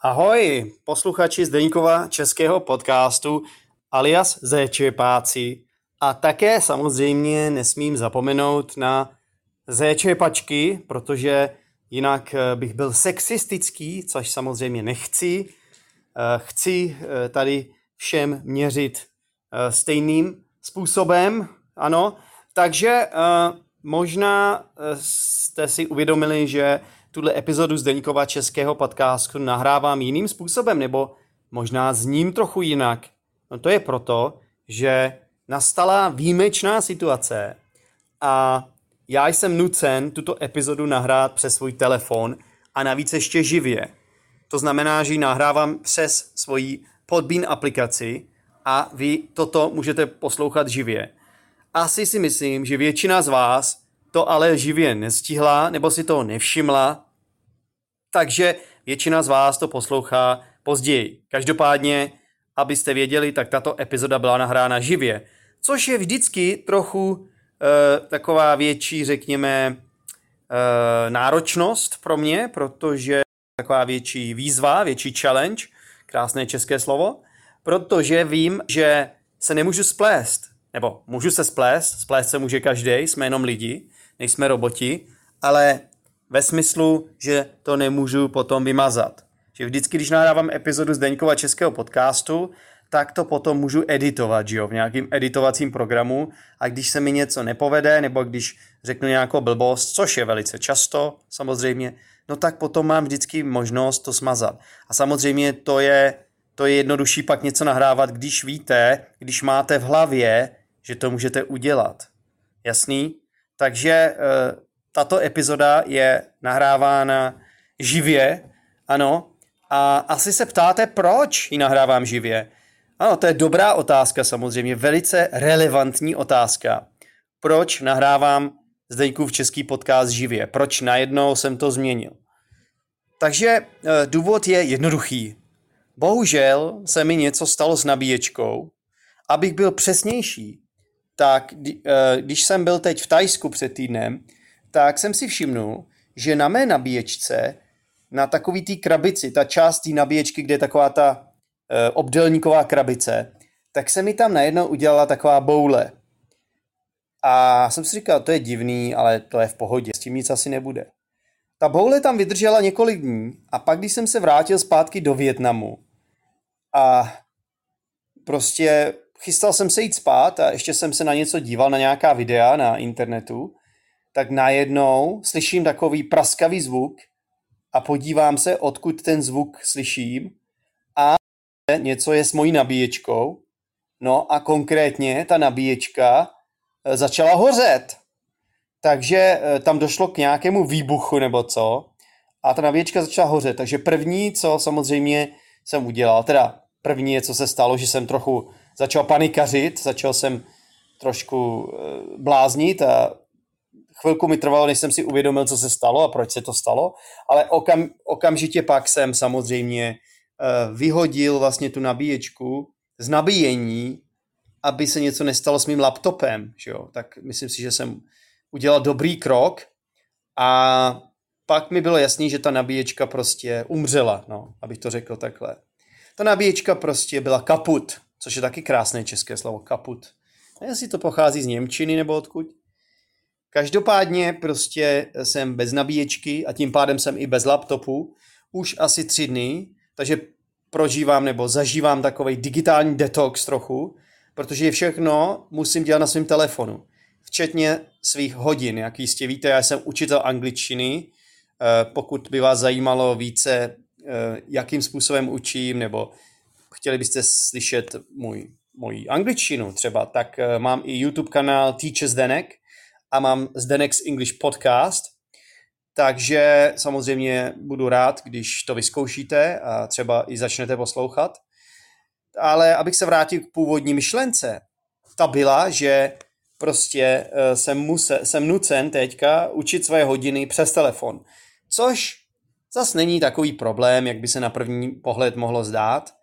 Ahoj, posluchači Zdeňkova českého podcastu alias Zéčepáci a také samozřejmě nesmím zapomenout na Zéčepačky, protože jinak eh, bych byl sexistický, což samozřejmě nechci. Eh, chci eh, tady všem měřit stejným způsobem, ano. Takže možná jste si uvědomili, že tuhle epizodu z Deníkova českého podcastu nahrávám jiným způsobem, nebo možná zním trochu jinak. No to je proto, že nastala výjimečná situace a já jsem nucen tuto epizodu nahrát přes svůj telefon a navíc ještě živě. To znamená, že ji nahrávám přes svoji Podbean aplikaci a vy toto můžete poslouchat živě. Asi si myslím, že většina z vás to ale živě nestihla nebo si to nevšimla, takže většina z vás to poslouchá později. Každopádně, abyste věděli, tak tato epizoda byla nahrána živě, což je vždycky trochu e, taková větší, řekněme, e, náročnost pro mě, protože taková větší výzva, větší challenge, krásné české slovo, protože vím, že se nemůžu splést, nebo můžu se splést, splést se může každý, jsme jenom lidi, nejsme roboti, ale ve smyslu, že to nemůžu potom vymazat. Že vždycky, když nahrávám epizodu z Deňkova českého podcastu, tak to potom můžu editovat, že jo, v nějakým editovacím programu a když se mi něco nepovede, nebo když řeknu nějakou blbost, což je velice často, samozřejmě, no tak potom mám vždycky možnost to smazat. A samozřejmě to je, to je jednodušší pak něco nahrávat, když víte, když máte v hlavě, že to můžete udělat. Jasný? Takže eh, tato epizoda je nahrávána živě, ano, a asi se ptáte, proč ji nahrávám živě. Ano, to je dobrá otázka samozřejmě, velice relevantní otázka. Proč nahrávám v český podcast živě? Proč najednou jsem to změnil? Takže e, důvod je jednoduchý. Bohužel se mi něco stalo s nabíječkou. Abych byl přesnější, tak e, když jsem byl teď v Tajsku před týdnem, tak jsem si všimnul, že na mé nabíječce, na takový té krabici, ta část té nabíječky, kde je taková ta e, obdelníková krabice, tak se mi tam najednou udělala taková boule. A jsem si říkal, to je divný, ale to je v pohodě, s tím nic asi nebude. Ta boule tam vydržela několik dní a pak, když jsem se vrátil zpátky do Větnamu a prostě chystal jsem se jít spát a ještě jsem se na něco díval, na nějaká videa na internetu tak najednou slyším takový praskavý zvuk a podívám se, odkud ten zvuk slyším a něco je s mojí nabíječkou. No a konkrétně ta nabíječka eh, začala hořet. Takže eh, tam došlo k nějakému výbuchu nebo co a ta nabíječka začala hořet. Takže první, co samozřejmě jsem udělal, teda první, co se stalo, že jsem trochu začal panikařit, začal jsem trošku eh, bláznit a chvilku mi trvalo, než jsem si uvědomil, co se stalo a proč se to stalo, ale okam, okamžitě pak jsem samozřejmě uh, vyhodil vlastně tu nabíječku z nabíjení, aby se něco nestalo s mým laptopem, že jo? tak myslím si, že jsem udělal dobrý krok a pak mi bylo jasný, že ta nabíječka prostě umřela, no, abych to řekl takhle. Ta nabíječka prostě byla kaput, což je taky krásné české slovo, kaput. Nevím, jestli to pochází z Němčiny nebo odkud. Každopádně prostě jsem bez nabíječky a tím pádem jsem i bez laptopu už asi tři dny, takže prožívám nebo zažívám takový digitální detox trochu, protože všechno musím dělat na svém telefonu, včetně svých hodin. Jak jistě víte, já jsem učitel angličtiny, eh, pokud by vás zajímalo více, eh, jakým způsobem učím, nebo chtěli byste slyšet můj, můj angličtinu třeba, tak eh, mám i YouTube kanál Teacher Zdenek, a mám Zdenex English Podcast, takže samozřejmě budu rád, když to vyzkoušíte a třeba i začnete poslouchat. Ale abych se vrátil k původní myšlence, ta byla, že prostě eh, jsem, muse, jsem nucen teďka učit své hodiny přes telefon, což zas není takový problém, jak by se na první pohled mohlo zdát.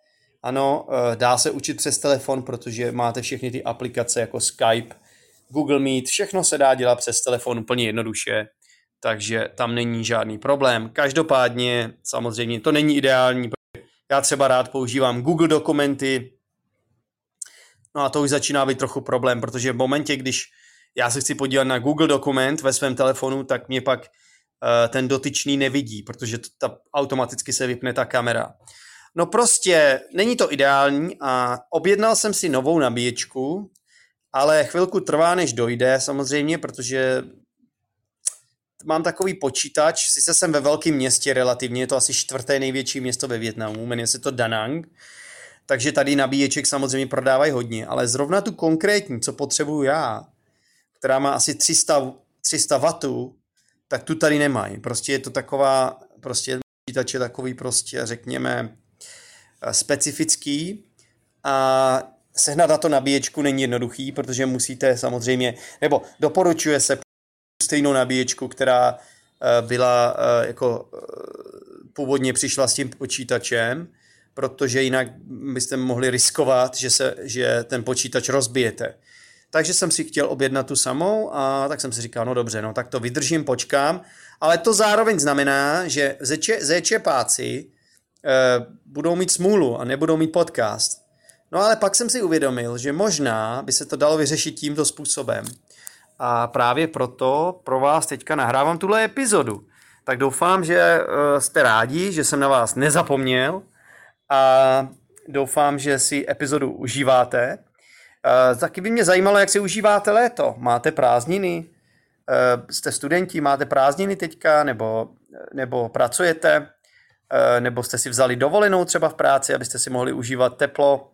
Ano, eh, dá se učit přes telefon, protože máte všechny ty aplikace jako Skype, Google Meet, všechno se dá dělat přes telefon úplně jednoduše, takže tam není žádný problém. Každopádně samozřejmě to není ideální, Já třeba rád používám Google dokumenty, no a to už začíná být trochu problém, protože v momentě, když já se chci podívat na Google dokument ve svém telefonu, tak mě pak uh, ten dotyčný nevidí, protože to, ta, automaticky se vypne ta kamera. No prostě není to ideální a objednal jsem si novou nabíječku, ale chvilku trvá, než dojde samozřejmě, protože mám takový počítač, sice jsem ve velkém městě relativně, je to asi čtvrté největší město ve Větnamu, jmenuje se to Danang, takže tady nabíječek samozřejmě prodávají hodně, ale zrovna tu konkrétní, co potřebuju já, která má asi 300, 300 W, tak tu tady nemají. Prostě je to taková, prostě počítač je takový prostě, řekněme, specifický a sehnat na to nabíječku není jednoduchý, protože musíte samozřejmě, nebo doporučuje se stejnou nabíječku, která eh, byla eh, jako původně přišla s tím počítačem, protože jinak byste mohli riskovat, že, se, že ten počítač rozbijete. Takže jsem si chtěl objednat tu samou a tak jsem si říkal, no dobře, no tak to vydržím, počkám, ale to zároveň znamená, že zečepáci eh, budou mít smůlu a nebudou mít podcast. No ale pak jsem si uvědomil, že možná by se to dalo vyřešit tímto způsobem. A právě proto pro vás teďka nahrávám tuhle epizodu. Tak doufám, že eh, jste rádi, že jsem na vás nezapomněl a doufám, že si epizodu užíváte. Uh, taky by mě zajímalo, jak si užíváte léto. Máte prázdniny? Jste studenti, máte prázdniny teďka, nebo, nebo pracujete? Uh, nebo jste si vzali dovolenou třeba v práci, abyste si mohli užívat teplo?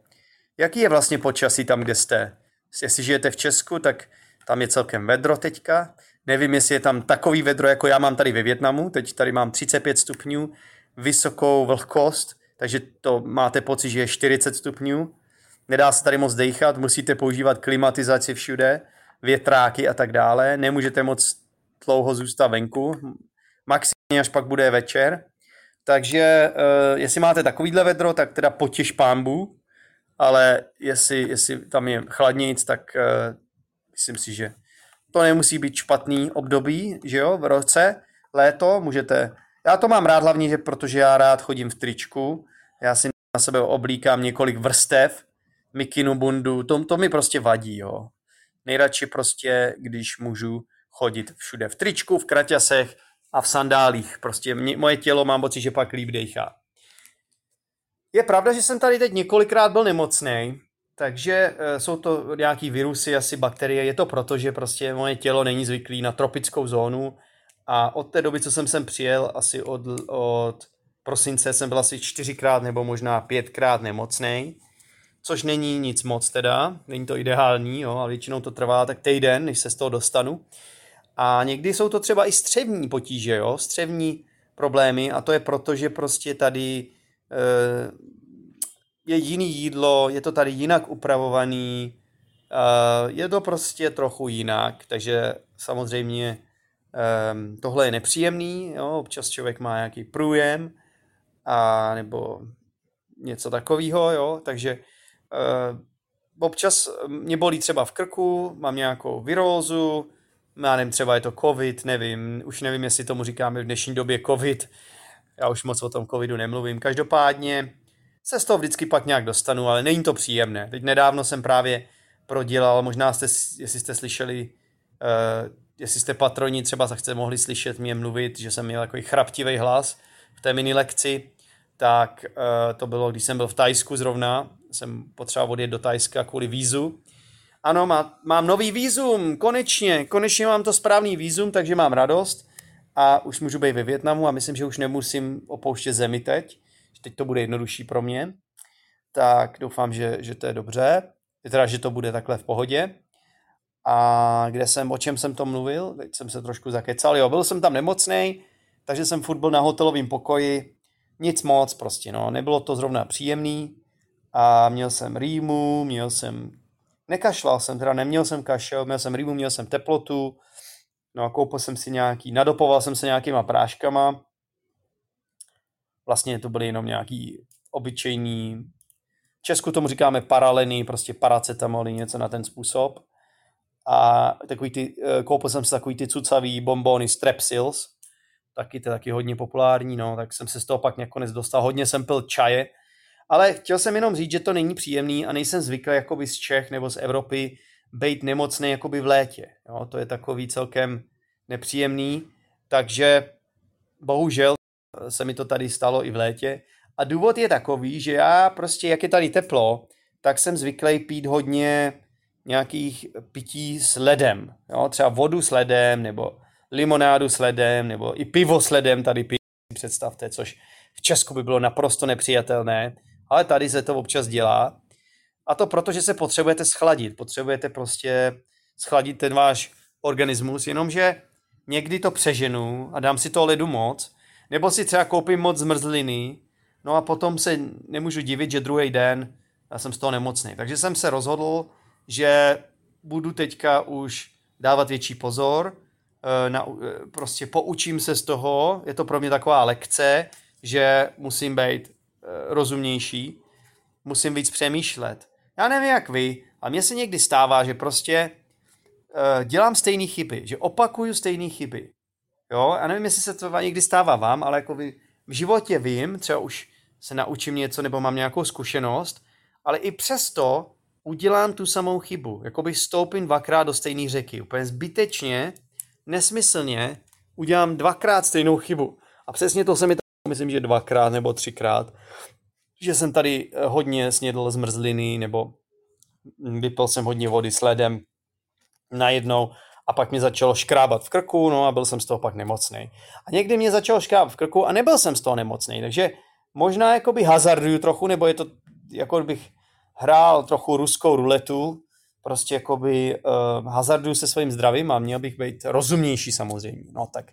Jaký je vlastně počasí tam, kde jste? Jestli žijete v Česku, tak tam je celkem vedro teďka. Nevím, jestli je tam takový vedro, jako já mám tady ve Větnamu. Teď tady mám 35 stupňů, vysokou vlhkost, takže to máte pocit, že je 40 stupňů nedá se tady moc dechat, musíte používat klimatizaci všude, větráky a tak dále, nemůžete moc dlouho zůstat venku, maximálně až pak bude večer. Takže uh, jestli máte takovýhle vedro, tak teda potěž pámbu, ale jestli, jestli tam je chladnic, tak uh, myslím si, že to nemusí být špatný období, že jo, v roce, léto, můžete, já to mám rád hlavně, že protože já rád chodím v tričku, já si na sebe oblíkám několik vrstev, mikinu bundu, to, to mi prostě vadí, jo. Nejradši prostě, když můžu chodit všude v tričku, v kraťasech a v sandálích. Prostě mě, moje tělo mám pocit, že pak líp dejchá. Je pravda, že jsem tady teď několikrát byl nemocný, takže e, jsou to nějaký virusy, asi bakterie. Je to proto, že prostě moje tělo není zvyklý na tropickou zónu a od té doby, co jsem sem přijel, asi od, od prosince jsem byl asi čtyřikrát nebo možná pětkrát nemocný což není nic moc teda, není to ideální, jo, ale většinou to trvá tak týden, než se z toho dostanu. A někdy jsou to třeba i střevní potíže, jo, střevní problémy a to je proto, že prostě tady e, je jiný jídlo, je to tady jinak upravovaný, e, je to prostě trochu jinak, takže samozřejmě e, tohle je nepříjemný, jo, občas člověk má nějaký průjem a nebo něco takového, jo, takže občas mě bolí třeba v krku, mám nějakou virózu, já nevím, třeba je to covid, nevím, už nevím, jestli tomu říkáme v dnešní době covid, já už moc o tom covidu nemluvím. Každopádně se z toho vždycky pak nějak dostanu, ale není to příjemné. Teď nedávno jsem právě prodělal, možná jste, jestli jste slyšeli, uh, jestli jste patroni, třeba jste mohli slyšet mě mluvit, že jsem měl takový chraptivý hlas v té mini lekci, tak uh, to bylo, když jsem byl v Tajsku zrovna, jsem potřeboval odjet do Tajska kvůli vízu. Ano, má, mám nový vízum, konečně, konečně mám to správný vízum, takže mám radost a už můžu být ve Větnamu a myslím, že už nemusím opouštět zemi teď, že teď to bude jednodušší pro mě. Tak doufám, že, že to je dobře, teda, že to bude takhle v pohodě. A kde jsem, o čem jsem to mluvil? Teď jsem se trošku zakecal. Jo, byl jsem tam nemocný, takže jsem furt byl na hotelovém pokoji. Nic moc prostě, no. Nebylo to zrovna příjemný, a měl jsem rýmu, měl jsem, nekašlal jsem, teda neměl jsem kašel, měl jsem rýmu, měl jsem teplotu, no a koupil jsem si nějaký, nadopoval jsem se nějakýma práškama, vlastně to byly jenom nějaký obyčejný, v Česku tomu říkáme paralený, prostě paracetamoly, něco na ten způsob. A takový ty, eh, koupil jsem si takový ty cucavý bombony Strepsils, taky to je taky hodně populární, no, tak jsem se z toho pak nakonec dostal. Hodně jsem pil čaje, Ale chtěl jsem jenom říct, že to není příjemný a nejsem zvyklý jakoby z Čech nebo z Evropy být nemocný jakoby v létě. Jo, to je takový celkem nepříjemný, takže bohužel se mi to tady stalo i v létě. A důvod je takový, že já prostě, jak je tady teplo, tak jsem zvyklý pít hodně nějakých pití s ledem. Jo? Třeba vodu s ledem, nebo limonádu s ledem, nebo i pivo s ledem tady pít, představte, což v Česku by bylo naprosto nepřijatelné, ale tady se to občas dělá. A to proto, že se potřebujete schladit. Potřebujete prostě schladit ten váš organismus, jenomže někdy to přeženu a dám si to ledu moc, nebo si třeba koupím moc zmrzliny, no a potom se nemůžu divit, že druhý den já jsem z toho nemocný. Takže jsem se rozhodl, že budu teďka už dávat větší pozor, eh, na, eh, prostě poučím se z toho, je to pro mě taková lekce, že musím být rozumnější, musím víc přemýšlet. Já nevím, jak vy, a mně se někdy stává, že prostě dělám stejné chyby, že opakuju stejné chyby. Jo, já nevím, jestli se to někdy stává vám, ale jako vy, v životě vím, třeba už se naučím něco nebo mám nějakou zkušenost, ale i přesto udělám tu samou chybu. Jakoby stoupím dvakrát do stejné řeky. Úplně zbytečně, nesmyslně udělám dvakrát stejnou chybu. A přesně to se mi myslím, že dvakrát nebo třikrát, že jsem tady eh, hodně snědl zmrzliny nebo vypil jsem hodně vody s ledem najednou a pak mě začalo škrábat v krku, no a byl jsem z toho pak nemocný. A někdy mě začalo škrábat v krku a nebyl jsem z toho nemocný, takže možná jakoby hazarduju trochu, nebo je to jako bych hrál trochu ruskou ruletu, prostě jakoby uh, hazarduju se svým zdravím a měl bych být rozumnější samozřejmě. No tak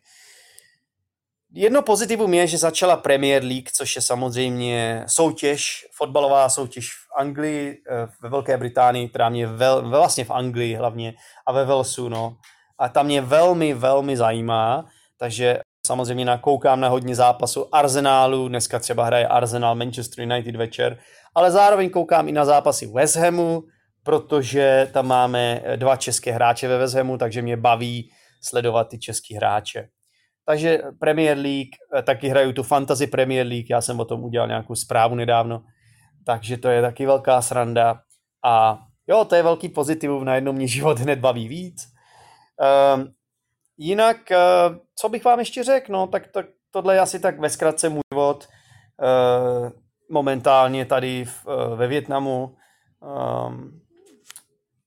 Jedno pozitivum je, že začala Premier League, což je samozřejmě soutěž, fotbalová soutěž v Anglii, eh, ve Velké Británii, která mě vel, vlastně v Anglii hlavně a ve Velsu, no. A tam mě velmi, velmi zajímá, takže samozřejmě nakoukám na hodně zápasů Arsenálu, dneska třeba hraje Arsenal Manchester United večer, ale zároveň koukám i na zápasy West Hamu, protože tam máme dva české hráče ve West Hamu, takže mě baví sledovat ty český hráče. Takže Premier League, eh, taky hraju tu Fantasy Premier League, já jsem o tom udělal nějakou zprávu nedávno, takže to je taky velká sranda a jo, to je velký pozitivum, najednou mě život hned baví víc. Um, jinak, uh, co bych vám ještě řekl, no, tak to, tohle je asi tak ve zkratce můj život. Uh, momentálně tady v, uh, ve Větnamu. Um,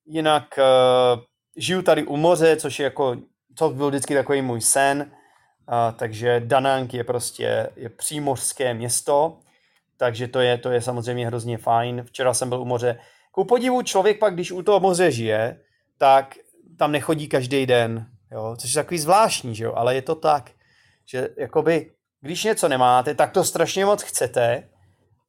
jinak uh, žiju tady u moře, což je jako, to byl vždycky takový můj sen, uh, takže Danang je prostě je přímořské město, takže to je, to je samozřejmě hrozně fajn. Včera jsem byl u moře. Ku podivu člověk pak, když u toho moře žije, tak tam nechodí každý den, jo? což je takový zvláštní, že jo? ale je to tak, že jakoby, když něco nemáte, tak to strašně moc chcete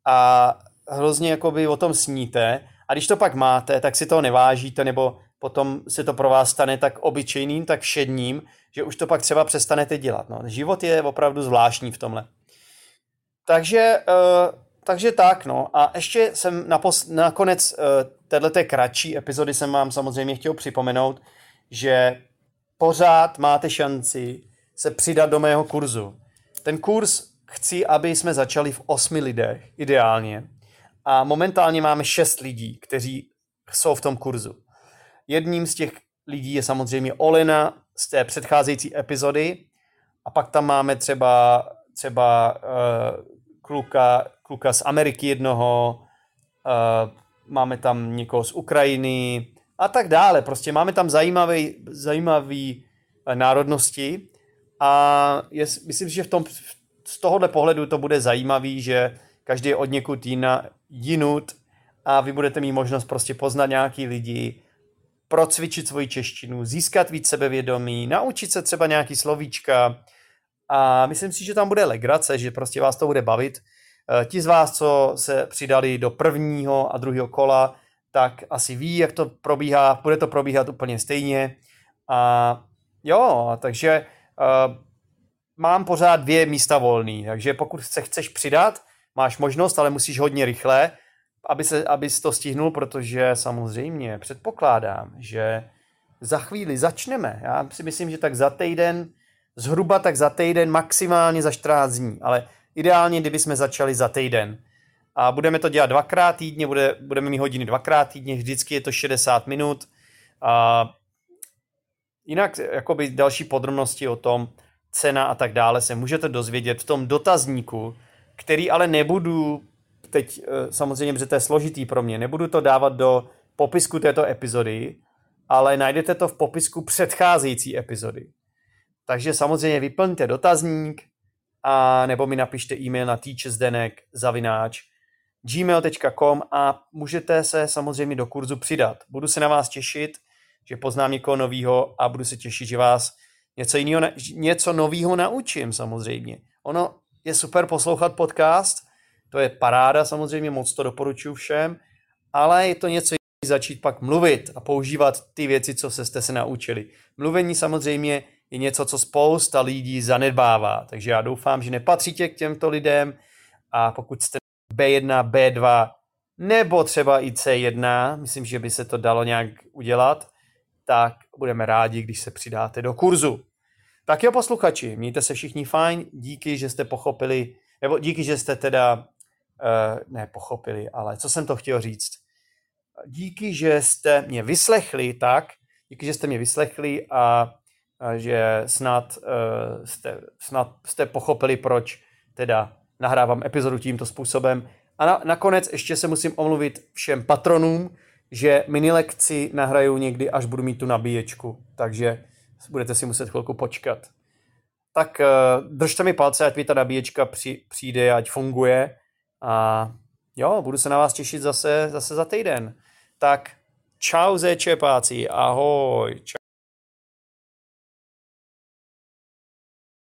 a hrozně jakoby o tom sníte a když to pak máte, tak si toho nevážíte nebo potom se to pro vás stane tak obyčejným, tak všedním, že už to pak třeba přestanete dělat. No. Život je opravdu zvláštní v tomhle. Takže, uh, takže tak, no. A ještě jsem napos- nakonec uh, této kratší epizody jsem vám samozřejmě chtěl připomenout, že pořád máte šanci se přidat do mého kurzu. Ten kurz chci, aby jsme začali v osmi lidech, ideálně. A momentálně máme šest lidí, kteří jsou v tom kurzu. Jedním z těch lidí je samozřejmě Olena z té předcházející epizody a pak tam máme třeba, třeba uh, kluka, kluka z Ameriky jednoho, uh, máme tam někoho z Ukrajiny a tak dále. Prostě máme tam zajímavý, zajímavý uh, národnosti a je, myslím, že v tom, z tohohle pohledu to bude zajímavý, že každý je od někud jiná, jinut a vy budete mít možnost prostě poznat nějaký lidi, procvičit svoji češtinu, získat víc sebevědomí, naučit se třeba nějaký slovíčka a myslím si, že tam bude legrace, že prostě vás to bude bavit. Eh, ti z vás, co se přidali do prvního a druhého kola, tak asi ví, jak to probíhá, bude to probíhat úplně stejně. A jo, takže uh, mám pořád dvě místa volný, takže pokud se chceš přidat, máš možnost, ale musíš hodně rychle, aby se, abys to stihnul, protože samozřejmě předpokládám, že za chvíli začneme. Já si myslím, že tak za týden, zhruba tak za týden, maximálně za 14 dní, ale ideálně, kdyby jsme začali za týden. a budeme to dělat dvakrát týdně, bude, budeme mít hodiny dvakrát týdně, vždycky je to 60 minut. A jinak jakoby další podrobnosti o tom, cena a tak dále se můžete dozvědět v tom dotazníku, který ale nebudu teď eh, samozřejmě, protože to je složitý pro mě, nebudu to dávat do popisku této epizody, ale najdete to v popisku předcházející epizody. Takže samozřejmě vyplňte dotazník a nebo mi napište e-mail na teachersdenek zavináč gmail.com a můžete se samozřejmě do kurzu přidat. Budu se na vás těšit, že poznám někoho nového a budu se těšit, že vás něco, jiného, něco nového naučím samozřejmě. Ono je super poslouchat podcast, to je paráda samozřejmě, moc to doporučuji všem, ale je to něco začít pak mluvit a používat ty věci, co jste se naučili. Mluvení samozřejmě je něco, co spousta lidí zanedbává, takže já doufám, že nepatříte k těmto lidem a pokud jste B1, B2 nebo třeba i C1, myslím, že by se to dalo nějak udělat, tak budeme rádi, když se přidáte do kurzu. Tak jo, posluchači, mějte se všichni fajn, díky, že jste pochopili, nebo díky, že jste teda, ne pochopili, ale co jsem to chtěl říct. Díky, že jste mě vyslechli tak, díky, že jste mě vyslechli a, a že snad, uh, jste, snad jste pochopili, proč teda nahrávám epizodu tímto způsobem. A na, nakonec ještě se musím omluvit všem patronům, že mini lekci nahraju někdy, až budu mít tu nabíječku. Takže budete si muset chvilku počkat. Tak uh, držte mi palce, ať mi ta nabíječka při, přijde, ať funguje. A jo, budu se na vás těšit zase, zase za týden. Tak čau zečepáci, ahoj. Čau.